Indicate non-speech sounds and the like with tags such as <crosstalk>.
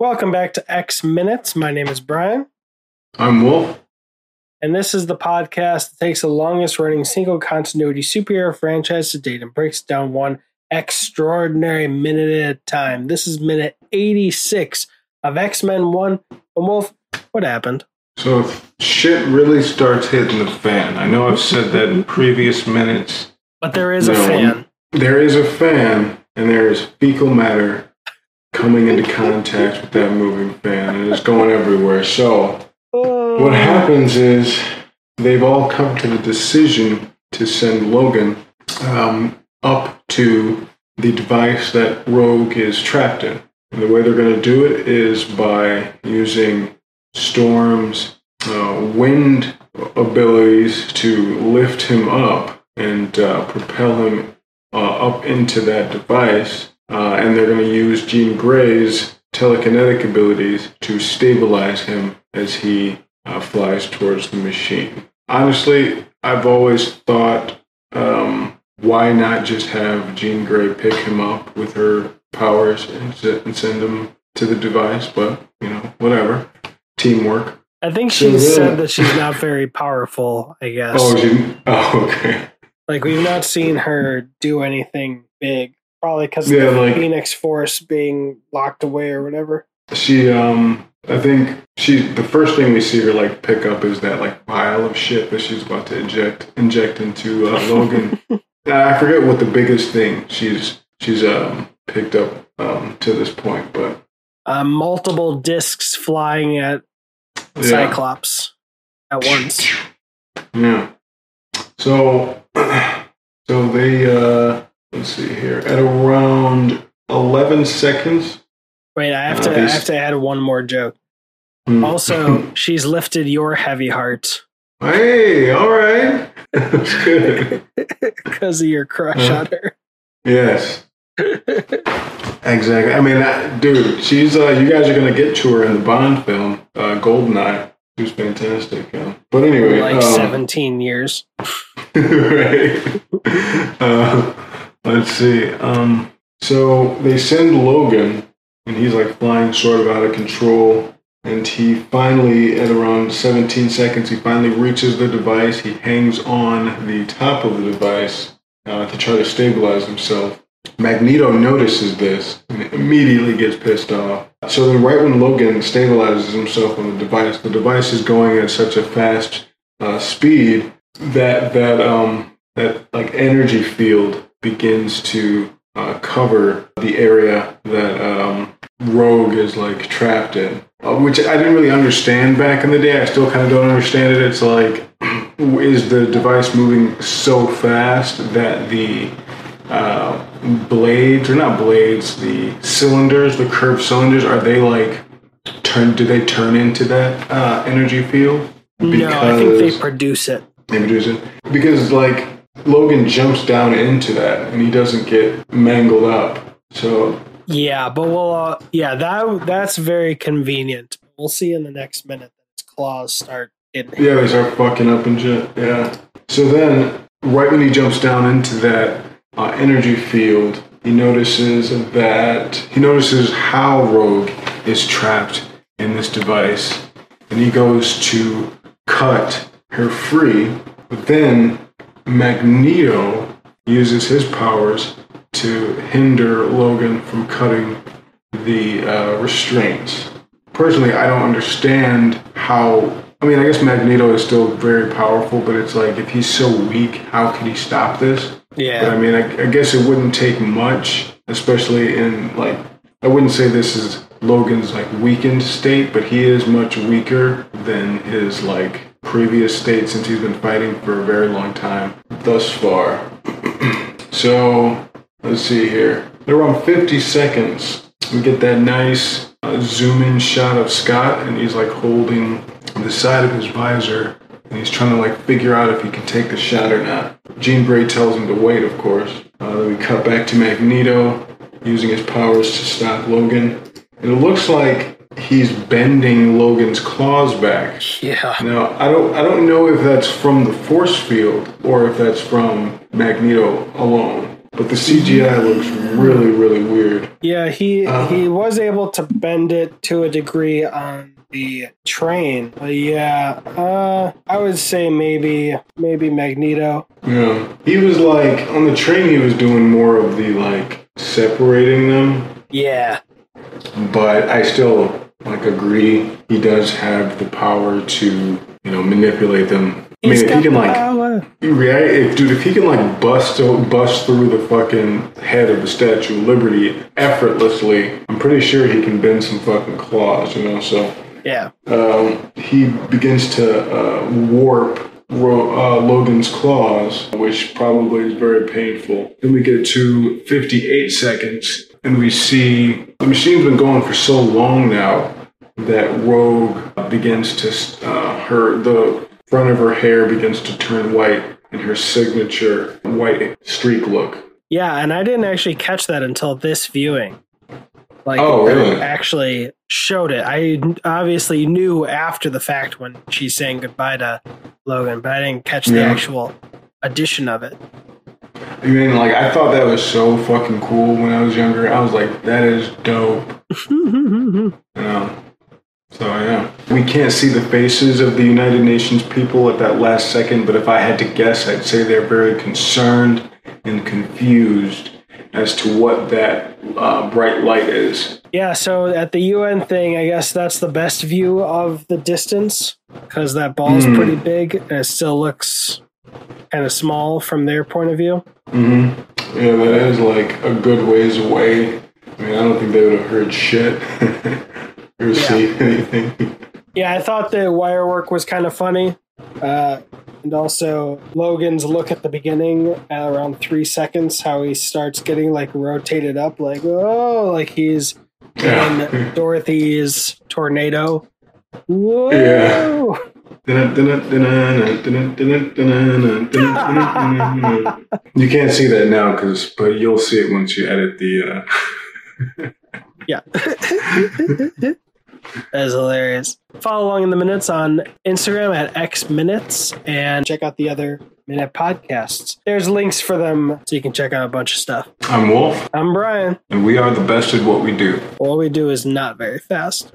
Welcome back to X Minutes. My name is Brian, I'm Wolf. and this is the podcast that takes the longest running single continuity superhero franchise to date and breaks down one extraordinary minute at a time. This is minute 86 of X Men 1. And Wolf, what happened? So if shit really starts hitting the fan. I know I've said that in previous minutes. But there is a fan. There is a fan, and there is fecal matter coming into contact with that moving fan, and it's going everywhere. So what happens is they've all come to the decision to send Logan um, up to the device that Rogue is trapped in. And the way they're going to do it is by using Storm's uh, wind abilities to lift him up and uh, propel him uh, up into that device. Uh, and they're going to use Jean Grey's telekinetic abilities to stabilize him as he uh, flies towards the machine. Honestly, I've always thought, um, why not just have Jean Grey pick him up with her powers and, and send him to the device? But, you know, whatever. Teamwork. I think So she then- said that she's not very powerful, I guess. Oh, she, oh, okay. Like, we've not seen her do anything big. Probably because Yeah, of the like- Phoenix Force being locked away or whatever. She, um, I think she, the first thing we see her like pick up is that like pile of shit that she's about to inject, inject into uh, <laughs> Logan. I forget what the biggest thing she's she's um picked up um to this point, but uh, multiple discs flying at yeah, Cyclops at once. yeah. So, <clears throat> so they uh, let's see here at around eleven seconds. Wait, I have Uh, to. I have to add one more joke. Hmm. Also, <laughs> she's lifted your heavy heart hey, all right, <laughs> that's good. <laughs> because of your crush Uh. on her. Yes. Exactly. I mean, that, dude, she's. Uh, you guys are gonna get to her in the Bond film, uh, Goldeneye. She was fantastic. Yeah. But anyway, like um, seventeen years. right. Uh, let's see. Um, so they send Logan, and he's like flying sort of out of control. And he finally, at around 17 seconds, he finally reaches the device. He hangs on the top of the device uh, to try to stabilize himself. Magneto notices this and immediately gets pissed off. So then, right when Logan stabilizes himself on the device, the device is going at such a fast uh, speed that that um that like energy field begins to uh, cover the area that um, Rogue is like trapped in, uh, which I didn't really understand back in the day. I still kind of don't understand it. It's like, <clears throat> is the device moving so fast that the uh, blades, or not blades, the cylinders, the curved cylinders, are they like turn? Do they turn into that uh, energy field? No, I think they produce it. they produce it because like Logan jumps down into that and he doesn't get mangled up. So Yeah, but we'll. Uh, yeah, that that's very convenient. We'll see in the next minute that its claws start hitting. yeah, they start fucking up and shit. Yeah. So then, right when he jumps down into that uh, energy field, he notices that he notices how Rogue is trapped in this device, and he goes to cut her free. But then Magneto uses his powers to hinder Logan from cutting the uh, restraints. Personally, I don't understand how. I mean, I guess Magneto is still very powerful, but it's like if he's so weak, how can he stop this? Yeah. But I mean, I, I guess it wouldn't take much, especially in like. I wouldn't say this is Logan's like weakened state, but he is much weaker than his like previous state since he's been fighting for a very long time thus far. <clears throat> so let's see here. At around 50 seconds, we get that nice uh, zoom in shot of Scott, and he's like holding the side of his visor, and he's trying to like figure out if he can take the shot or not. Jean Grey tells him to wait, of course. Uh, then we cut back to Magneto using his powers to stop Logan. And it looks like he's bending Logan's claws back. yeah. Now, I don't I don't know if that's from the force field or if that's from Magneto alone. but the CGI looks really, really weird. Yeah, he Uh. he was able to bend it to a degree on the train. But yeah, uh, I would say maybe maybe Magneto. Yeah, he was like on the train. He was doing more of the like separating them, Yeah, but I still like agree. He does have the power to you know manipulate them. I mean, He's if he can like power. Yeah, if, dude, if he can like bust bust through the fucking head of the Statue of Liberty effortlessly, I'm pretty sure he can bend some fucking claws, you know. So Yeah, um, he begins to uh, warp uh, Logan's claws, which probably is very painful. Then we get to 58 seconds, and we see the machine's been going for so long now that Rogue begins to uh, her the front of her hair begins to turn white, and her signature white streak look. yeah, and I didn't actually catch that until this viewing. Like, Oh, really? actually showed it. I obviously knew after the fact when she's saying goodbye to Logan, but I didn't catch the actual addition of it. I mean, like I thought that was so fucking cool when I was younger. I was like, that is dope. <laughs> You know. So yeah, we can't see the faces of the United Nations people at that last second, but if I had to guess, I'd say they're very concerned and confused as to what that uh, bright light is. Yeah, so at the UN thing, I guess that's the best view of the distance because that ball is Hmm. pretty big and it still looks kind of small from their point of view. Mm-hmm. Yeah, that is like a good ways away. I mean, I don't think they would have heard shit <laughs> or seen anything. Yeah, I thought the wire work was kind of funny. Uh, and also Logan's look at the beginning at around three seconds, how he starts getting like rotated up, like, oh, like he's Yeah. in <laughs> Dorothy's tornado. Whoa! Yeah. You can't see that now, cause but you'll see it once you edit the. Uh... Yeah. <laughs> that is hilarious. Follow along in the minutes on Instagram at X Minutes and check out the other Minute podcasts. There's links for them so you can check out a bunch of stuff. I'm Wolf, I'm Brian. and we are the best at what we do. What we do is not very fast.